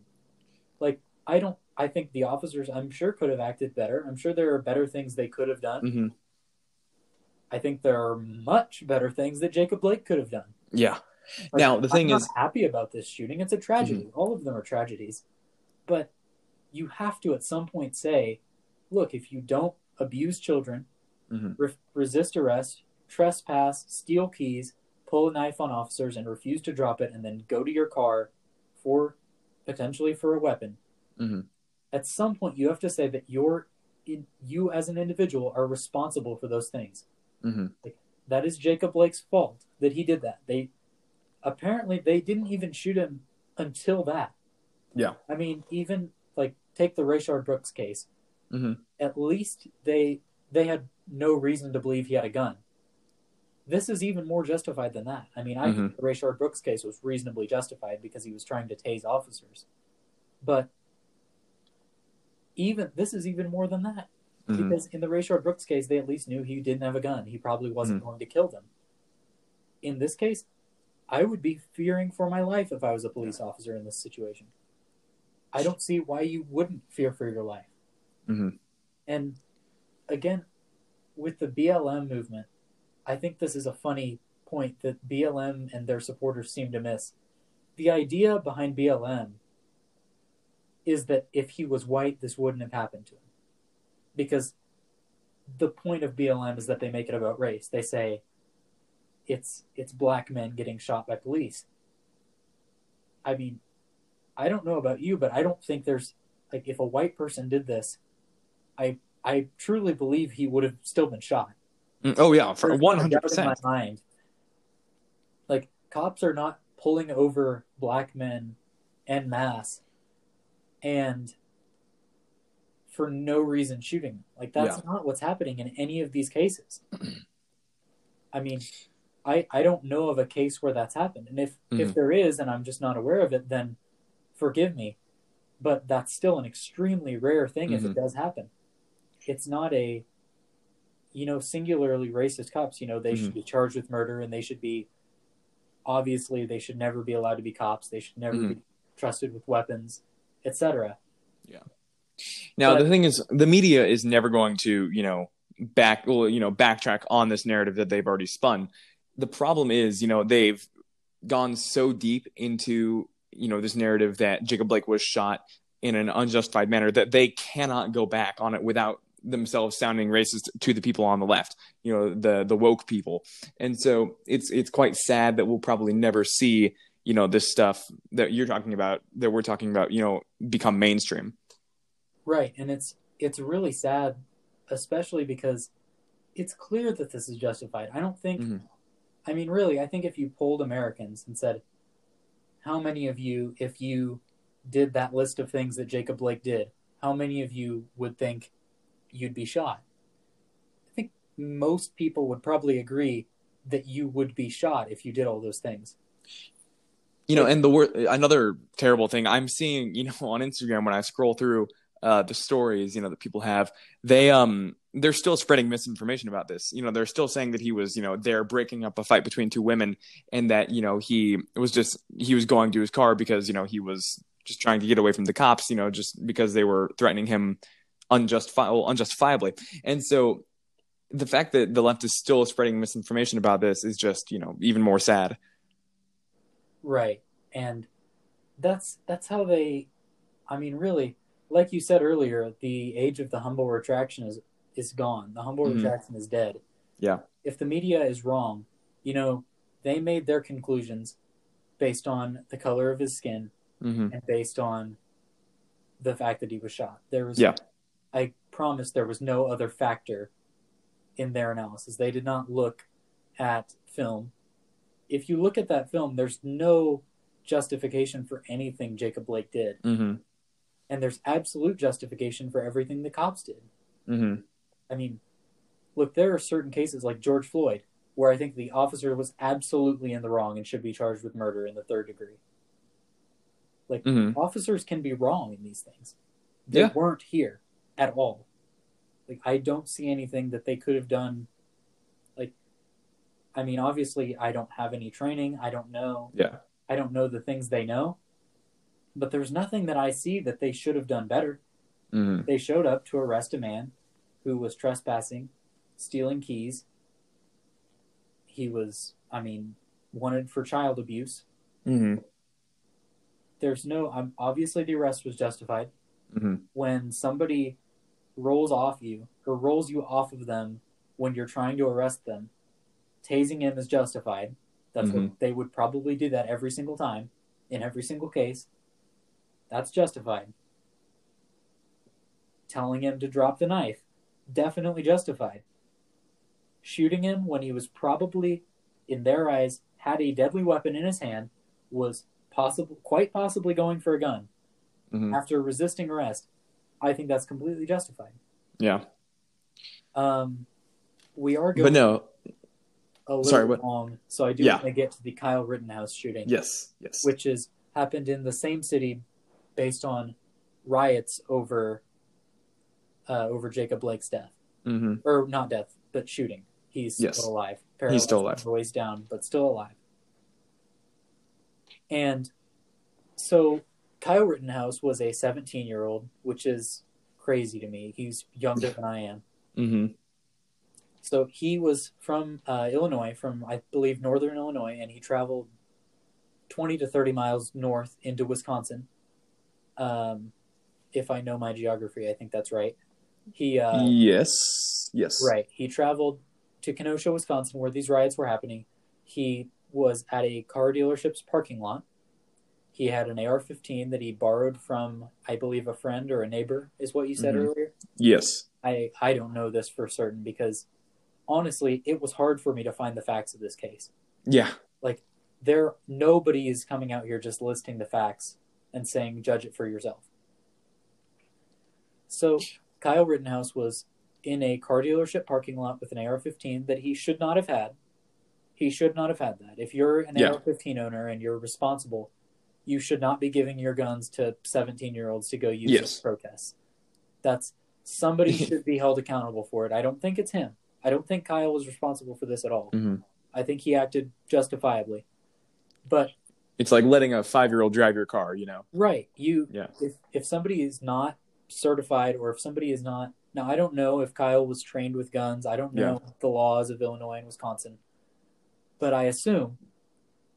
Like, I don't, I think the officers, I'm sure, could have acted better. I'm sure there are better things they could have done. hmm I think there are much better things that Jacob Blake could have done. Yeah. Like, Now, the thing I'm is- happy about this shooting. It's a tragedy. All of them are tragedies. But you have to at some point say, look, if you don't abuse children, Mhm. re- resist arrest, trespass, steal keys, pull a knife on officers, and refuse to drop it, and then go to your car for potentially for a weapon. Mhm. At some point, you have to say that you're in, you as an individual are responsible for those things hmm that is Jacob Blake's fault that he did that. They apparently they didn't even shoot him until that. Yeah. I mean, even like take the Rayshard Brooks case. Mhm. At least they they had no reason to believe he had a gun. This is even more justified than that. I mean, I think the Rayshard Brooks case was reasonably justified because he was trying to tase officers. But even this is even more than that Mhm. because in the Rayshard Brooks case, they at least knew he didn't have a gun. He probably wasn't going to kill them. In this case, I would be fearing for my life if I was a police officer in this situation. I don't see why you wouldn't fear for your life. Mhm. And again, with the BLM movement, I think this is a funny point that BLM and their supporters seem to miss. The idea behind BLM is that if he was white, this wouldn't have happened to him. Because the point of BLM is that they make it about race. They say it's it's black men getting shot by police. I mean, I don't know about you, but I don't think there's like if a white person did this, I I truly believe he would have still been shot. Mm, Oh yeah, for one hundred doubt in my percent. mind. Like cops are not pulling over black men en masse and for no reason shooting them. Like that's not what's happening in any of these cases. I mean, I I don't know of a case where that's happened. And if if Mhm. there is and I'm just not aware of it, then forgive me. But that's still an extremely rare thing if Mhm. it does happen. It's not a you know, singularly racist cops, you know, they should Mhm. be charged with murder and they should be obviously they should never be allowed to be cops. They should never Mhm. be trusted with weapons, etc. Yeah. Now But- the thing is, the media is never going to, you know, back, well, you know, backtrack on this narrative that they've already spun. The problem is, you know, they've gone so deep into, you know, this narrative that Jacob Blake was shot in an unjustified manner that they cannot go back on it without themselves sounding racist to the people on the left, you know, the the woke people. And so it's it's quite sad that we'll probably never see, you know, this stuff that you're talking about, that we're talking about, you know, become mainstream. Right, and it's it's really sad, especially because it's clear that this is justified. I don't think Mhm. I mean really, I think if you polled Americans and said how many of you if you did that list of things that Jacob Blake did, how many of you would think you'd be shot? I think most people would probably agree that you would be shot if you did all those things. You know, and the word another terrible thing I'm seeing, you know, on Instagram when I scroll through uh, the stories, you know, that people have, they um they're still spreading misinformation about this. You know, they're still saying that he was, you know, there breaking up a fight between two women, and that you know he was just he was going to his car because you know he was just trying to get away from the cops. You know, just because they were threatening him unjustifi- well, unjustifiably. And so the fact that the left is still spreading misinformation about this is just you know even more sad. Right. And that's that's how they I mean really like you said earlier, the age of the humble retraction is is gone. The humble Mhm. retraction is dead. Yeah. If the media is wrong, you know, they made their conclusions based on the color of his skin hmm and based on the fact that he was shot. There was Yeah. I promise there was no other factor in their analysis. They did not look at film. If you look at that film, there's no justification for anything Jacob Blake did. hmm And there's absolute justification for everything the cops did. hmm I mean, look, there are certain cases like George Floyd where I think the officer was absolutely in the wrong and should be charged with murder in the third degree. Like, hmm officers can be wrong in these things. They Yeah. weren't here at all. Like I don't see anything that they could have done. I mean, obviously, I don't have any training. I don't know. Yeah. I don't know the things they know. But there's nothing that I see that they should have done better. hmm They showed up to arrest a man who was trespassing, stealing keys. He was, I mean, wanted for child abuse. hmm There's no, um, obviously, the arrest was justified. hmm when somebody rolls off you or rolls you off of them when you're trying to arrest them, tasing him is justified. That's what they would probably do that every single time in every single case. That's justified. Telling him to drop the knife, definitely justified. Shooting him when he was probably, in their eyes, had a deadly weapon in his hand, was possible, quite possibly going for a gun hmm after resisting arrest, I think that's completely justified. Yeah. Um, we are going But no. A little sorry, what- long, so I do Yeah. want to get to the Kyle Rittenhouse shooting, Yes. Yes. which is happened in the same city, based on riots over uh, over Jacob Blake's death, hmm or not death, but shooting. He's Yes. still alive. He's still alive. Voice down, but still alive. And so Kyle Rittenhouse was a 17 year old, which is crazy to me. He's younger than I am. hmm So he was from uh, Illinois, from I believe northern Illinois, and he traveled 20 to 30 miles north into Wisconsin. Um, if I know my geography, I think that's right. He uh, yes. Yes. Right. He traveled to Kenosha, Wisconsin, where these riots were happening. He was at a car dealership's parking lot. He had an AR 15 that he borrowed from, I believe, a friend or a neighbor, is what you said Mhm. earlier. Yes. I, I don't know this for certain because honestly, it was hard for me to find the facts of this case. Yeah. Like there, nobody is coming out here just listing the facts and saying, judge it for yourself. So, Kyle Rittenhouse was in a car dealership parking lot with an AR 15 that he should not have had. He should not have had that. If you're an Yeah. AR 15 owner and you're responsible, you should not be giving your guns to 17 year olds to go use Yes. protests. That's somebody should be held accountable for it. I don't think it's him. I don't think Kyle was responsible for this at all. hmm I think he acted justifiably. But It's like letting a five-year-old drive your car. You know. right, you Yeah. if if somebody is not certified or if somebody is not now I don't know if Kyle was trained with guns. I don't know the laws of Illinois and Wisconsin. But I assume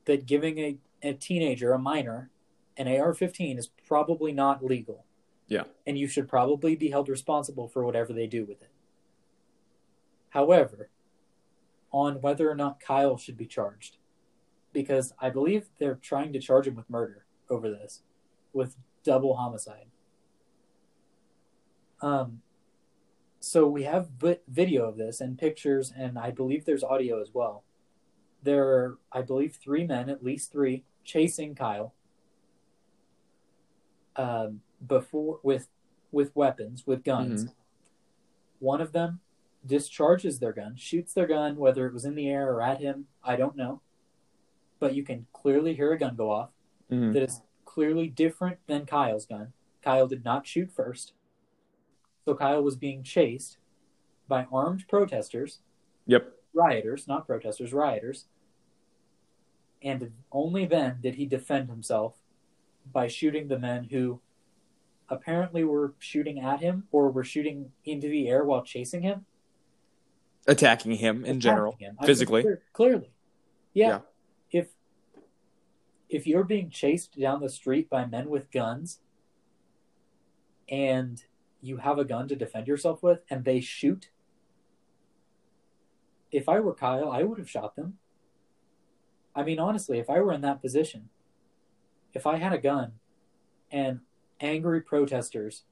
that giving a, a teenager, a minor, an AR-15 is probably not legal. Yeah. And you should probably be held responsible for whatever they do with it. However, on whether or not Kyle should be charged, because I believe they're trying to charge him with murder over this, with double homicide. Um, so we have vi- video of this and pictures, and I believe there's audio as well. There are, I believe, three men, at least three, chasing Kyle. Um, before with with weapons, with guns. One of them discharges their gun, shoots their gun, whether it was in the air or at him, I don't know. But you can clearly hear a gun go off Mhm. that is clearly different than Kyle's gun. Kyle did not shoot first. So Kyle was being chased by armed protesters, Yep. rioters, not protesters, rioters. And only then did he defend himself by shooting the men who apparently were shooting at him or were shooting into the air while chasing him. Attacking him in attacking general, him. Physically. clear- clearly. Yeah. Yeah. If if you're being chased down the street by men with guns and you have a gun to defend yourself with and they shoot if I were Kyle, I would have shot them. I mean honestly, if I were in that position, if I had a gun and angry protesters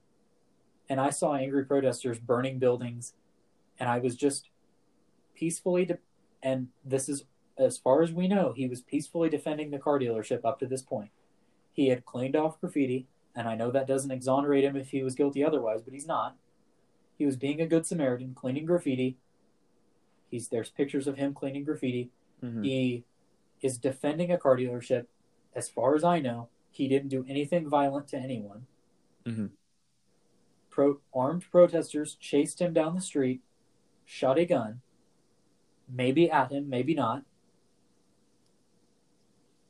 and I saw angry protesters burning buildings and I was just peacefully de- and this is as far as we know he was peacefully defending the car dealership up to this point. He had cleaned off graffiti and i know that doesn't exonerate him if he was guilty otherwise but he's not. He was being a good samaritan cleaning graffiti. He's there's pictures of him cleaning graffiti. Mhm. he is defending a car dealership. As far as i know he didn't do anything violent to anyone. Mhm. Pro- armed protesters chased him down the street shot a gun maybe at him maybe not.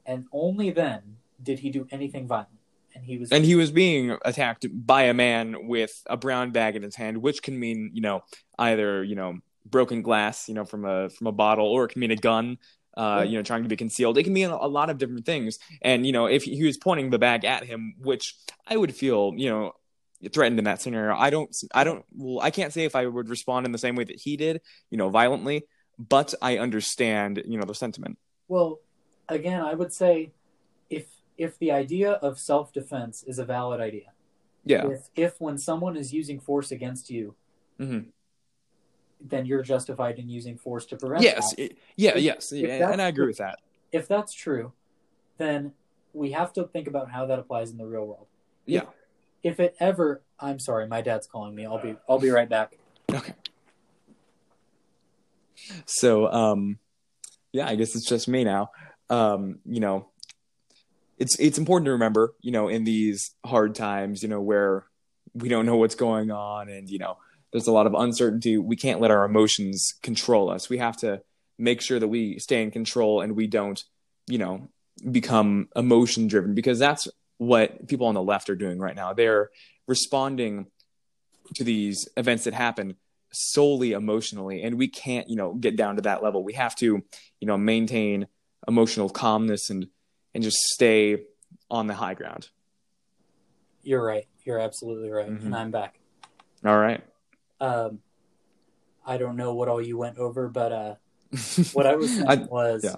And only then did he do anything violent. And he was And he was being attacked by a man with a brown bag in his hand, which can mean, you know, either, you know, broken glass, you know, from a from a bottle, or it can mean a gun, uh, you know, trying to be concealed. It can mean a lot of different things. And, you know, if he was pointing the bag at him, which I would feel, you know, threatened in that scenario, I don't I don't well, I can't say if I would respond in the same way that he did, you know, violently, but I understand, you know, the sentiment. Well, again, I would say if if the idea of self defense is a valid idea, Yeah. if if when someone is using force against you, Mhm. then you're justified in using force to prevent. Yes. it- yeah, If- yes. if and I agree with that. If that's true, then we have to think about how that applies in the real world. Yeah. If it ever, I'm sorry, my dad's calling me. I'll be I'll be right back. Okay. So, um, yeah, I guess it's just me now. Um, you know, it's it's important to remember, you know, in these hard times, you know, where we don't know what's going on, and you know, there's a lot of uncertainty. We can't let our emotions control us. We have to make sure that we stay in control and we don't, you know, become emotion driven because that's what people on the left are doing right now. They're responding to these events that happen solely emotionally and we can't you know get down to that level we have to you know maintain emotional calmness and and just stay on the high ground You're right. You're absolutely right, Mhm. and I'm back. all right Um, I don't know what all you went over, but uh, what I was saying I- was, yeah.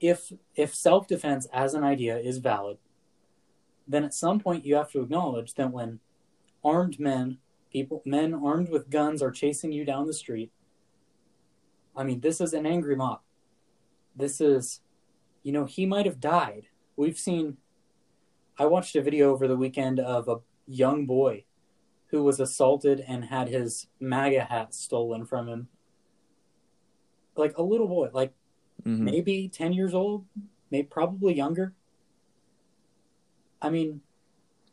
if if self defense as an idea is valid, then at some point you have to acknowledge that when armed men, people, men armed with guns, are chasing you down the street. I mean, this is an angry mob. This is, you know, he might have died. We've seen. I watched a video over the weekend of a young boy who was assaulted and had his MAGA hat stolen from him. Like a little boy, like Mhm. maybe 10 years old, maybe probably younger. I mean,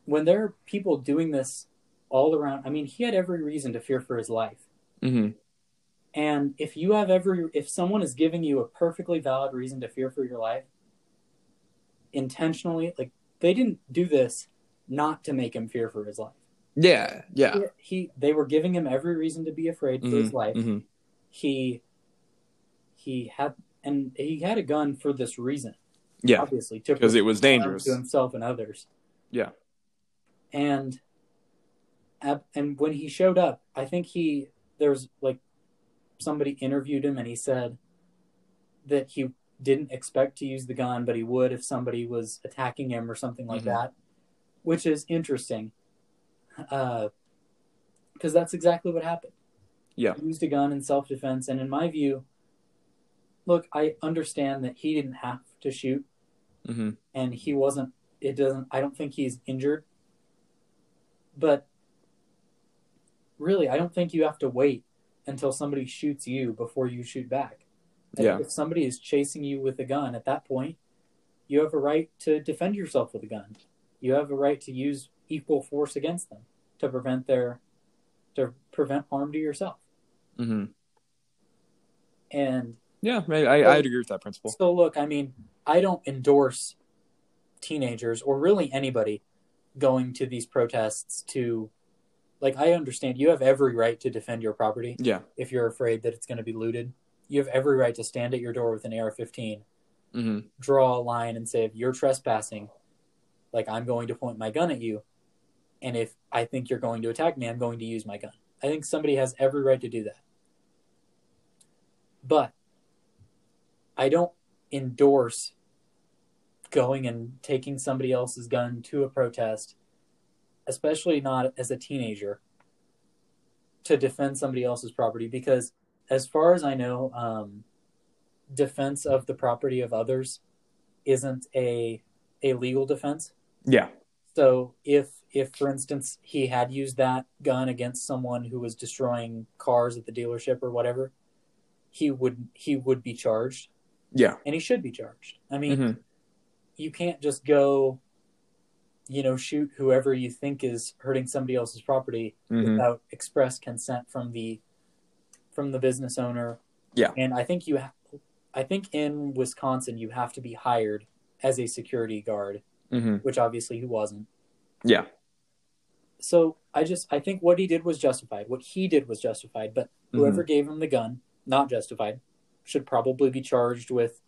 when there are people doing this all around, I mean, he had every reason to fear for his life. Mhm. And if you have every, if someone is giving you a perfectly valid reason to fear for your life, intentionally, like they didn't do this not to make him fear for his life. yeah yeah He, he they were giving him every reason to be afraid for his Mhm. life. Mhm. He, he had, and he had a gun for this reason. yeah obviously because it was dangerous to himself and others. Yeah. And and when he showed up, I think he there's like somebody interviewed him and he said that he didn't expect to use the gun, but he would if somebody was attacking him or something like Mhm. that, which is interesting. Uh, because that's exactly what happened. Yeah. He used a gun in self defense, and in my view, look, I understand that he didn't have to shoot Mhm. and he wasn't it doesn't i don't think he's injured but really, I don't think you have to wait until somebody shoots you before you shoot back. I Yeah. If somebody is chasing you with a gun at that point, you have a right to defend yourself with a gun. You have a right to use equal force against them to prevent their to prevent harm to yourself. Mm-hmm. And Yeah, I, I, I'd agree with that principle. So look, I mean, I don't endorse teenagers or really anybody going to these protests to like I understand you have every right to defend your property Yeah. if you're afraid that it's going to be looted. You have every right to stand at your door with an AR-15, hmm draw a line and say if you're trespassing, like I'm going to point my gun at you, and if I think you're going to attack me, I'm going to use my gun. I think somebody has every right to do that. But I don't endorse going and taking somebody else's gun to a protest, especially not as a teenager, to defend somebody else's property because, as far as I know, um, defense of the property of others isn't a a legal defense. Yeah. So if if for instance he had used that gun against someone who was destroying cars at the dealership or whatever, he would he would be charged Yeah. and he should be charged. I mean, hmm you can't just go you know shoot whoever you think is hurting somebody else's property hmm without express consent from the from the business owner. Yeah. And I think you ha- I think in Wisconsin you have to be hired as a security guard, hmm which obviously he wasn't. Yeah. So I just I think what he did was justified. What he did was justified, but whoever gave him the gun, not justified, should probably be charged with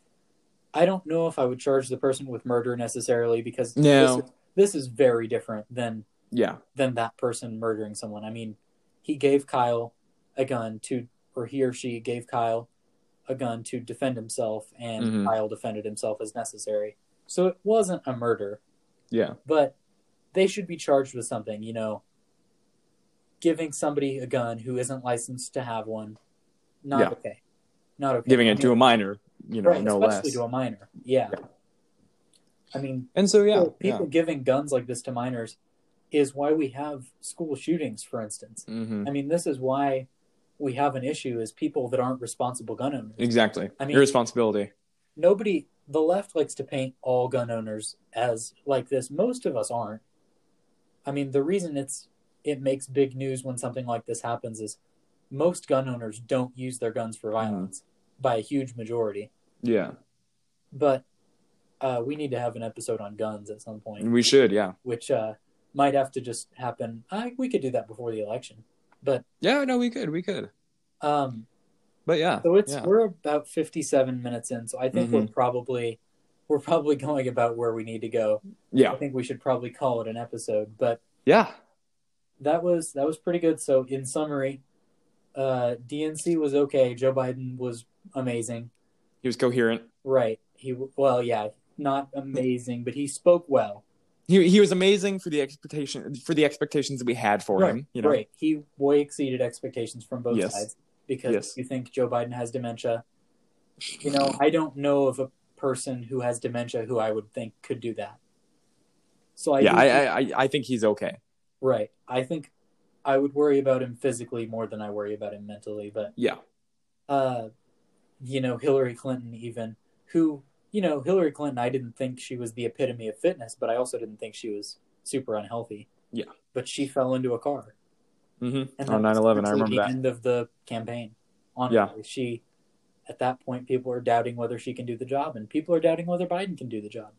I don't know if I would charge the person with murder necessarily because No. this, is, this is very different than Yeah. than that person murdering someone. I mean, he gave Kyle a gun to, or he or she gave Kyle a gun to defend himself, and Mhm. Kyle defended himself as necessary. So it wasn't a murder, Yeah. but they should be charged with something, you know, giving somebody a gun who isn't licensed to have one, not Yeah. okay. Not okay. Giving it to a minor, you know, right, no especially less. to a minor. Yeah. Yeah. I mean, And so yeah, people, people giving guns like this to minors is why we have school shootings, for instance. yeah. hmm I mean, this is why we have an issue is people that aren't responsible gun owners. Exactly. I mean- Irresponsibility. Nobody, the left likes to paint all gun owners as like this. Most of us aren't. I mean, the reason it's it makes big news when something like this happens is most gun owners don't use their guns for violence by a huge majority. Yeah. But uh, we need to have an episode on guns at some point, We should. Yeah. which uh, might have to just happen. I, we could do that before the election. But Yeah. No, we could. We could. um, But yeah. So it's yeah. we're about fifty-seven minutes in, so I think we're Mm-hmm. probably we're probably going about where we need to go. Yeah, I think we should probably call it an episode, but Yeah. that was that was pretty good. So in summary, uh, DNC was okay. Joe Biden was amazing. He was coherent. Right? He well, yeah, not amazing, but he spoke well. He he was amazing for the expectation for the expectations that we had for right? him. You know. Right? He way exceeded expectations from both Yes. sides because Yes. you think Joe Biden has dementia. You know, I don't know of a person who has dementia who I would think could do that. So I yeah. I, think- I I I think he's okay. right. I think I would worry about him physically more than I worry about him mentally. But Yeah. uh, you know, Hillary Clinton, even who you know, Hillary Clinton, I didn't think she was the epitome of fitness, but I also didn't think she was super unhealthy. Yeah. But she fell into a car. hmm And On that was 9/11, I remember the that. end of the campaign. Honestly, she at that point, people are doubting whether she can do the job, and people are doubting whether Biden can do the job.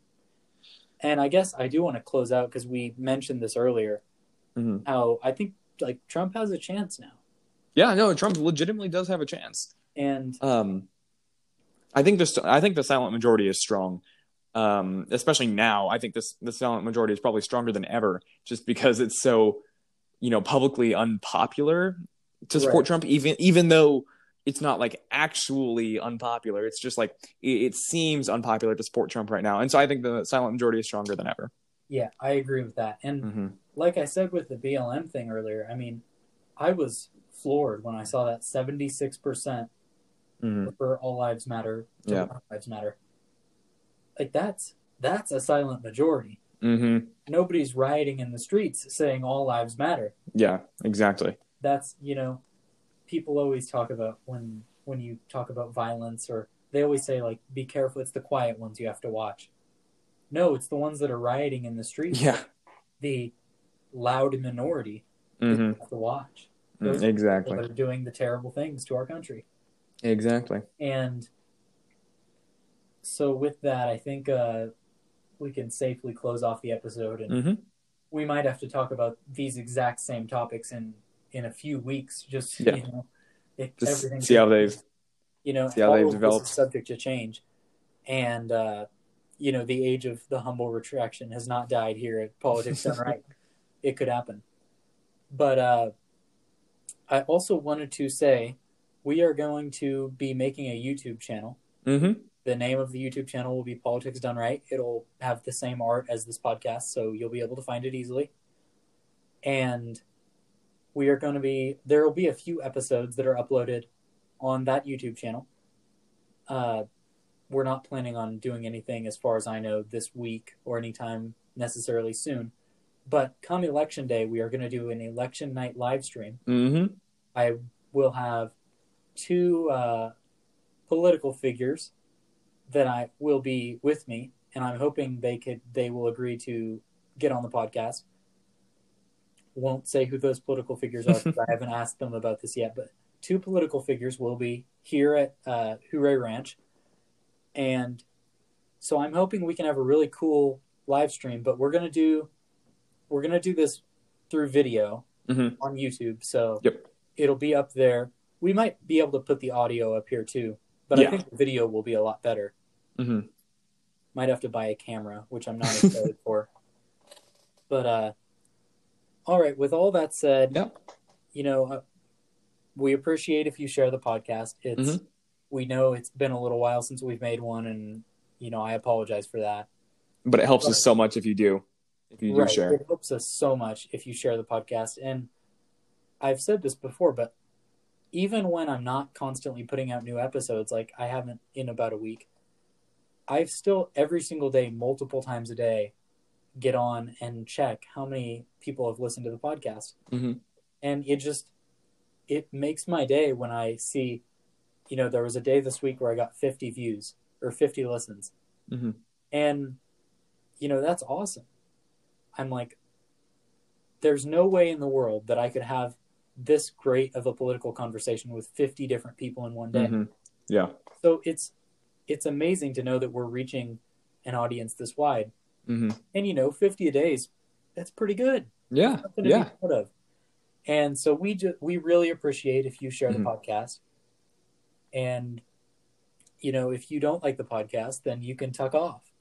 And I guess I do want to close out because we mentioned this earlier. hmm How I think like Trump has a chance now, Yeah. No, Trump legitimately does have a chance. and Um, I think this. I think the silent majority is strong, um, especially now. I think this the silent majority is probably stronger than ever, just because it's so, you know, publicly unpopular to support Right. Trump. Even even though it's not like actually unpopular, it's just like it, it seems unpopular to support Trump right now. And so I think the silent majority is stronger than ever. yeah, I agree with that. And hmm like I said with the BLM thing earlier, I mean, I was floored when I saw that seventy six percent hmm for All Lives Matter. to Yeah. All Lives Matter. Like that's that's a silent majority. hmm Nobody's rioting in the streets saying all lives matter. Yeah. Exactly. that's you know, people always talk about when when you talk about violence or they always say like be careful it's the quiet ones you have to watch no it's the ones that are rioting in the streets Yeah. the loud minority that hmm you have to watch Those Exactly. are doing the terrible things to our country Exactly. and so with that i think uh we can safely close off the episode and hmm we might have to talk about these exact same topics in in a few weeks just Yeah. you know if Just everything see how they've. you know see how they've of this is developed. subject to change and uh you know the age of the humble retraction has not died here at Politics Dunn Right it could happen but uh i also wanted to say we are going to be making a youtube channel. Hmm the name of the youtube channel will be Politics Dunn Right. It'll have the same art as this podcast so you'll be able to find it easily. And we are going to be there will be a few episodes that are uploaded on that youtube channel. Uh, we're not planning on doing anything as far as i know this week or anytime necessarily soon. But come election day we are going to do an election night live stream. Hmm I will have two uh, political figures that I will be with me, and I'm hoping they could they will agree to get on the podcast. Won't say who those political figures are because I haven't asked them about this yet, but two political figures will be here at uh, Hooray Ranch, and so I'm hoping we can have a really cool live stream. But we're gonna do we're gonna do this through video hmm on YouTube, so Yep. it'll be up there. We might be able to put the audio up here too, but Yeah. I think the video will be a lot better. Mm-hmm. Might have to buy a camera, which I'm not excited for. But uh, all right. With all that said, Yep. you know, uh, we appreciate if you share the podcast. It's Mhm. we know it's been a little while since we've made one, and you know I apologize for that. But it helps us so much if you do. If you do right. share. It helps us so much if you share the podcast. And I've said this before, but even when I'm not constantly putting out new episodes, like I haven't in about a week, I've still every single day, multiple times a day, get on and check how many people have listened to the podcast. Mhm. And it just it makes my day when I see, you know, there was a day this week where I got 50 views or 50 listens. Mhm. And you know, that's awesome. I'm like, there's no way in the world that I could have this great of a political conversation with 50 different people in one day. Mhm. Yeah. So it's it's amazing to know that we're reaching an audience this wide. hmm And you know, 50 a day is that's pretty good. Yeah. Yeah. be proud of. And so we just we really appreciate if you share Mhm. the podcast. And you know, if you don't like the podcast, then you can tuck off.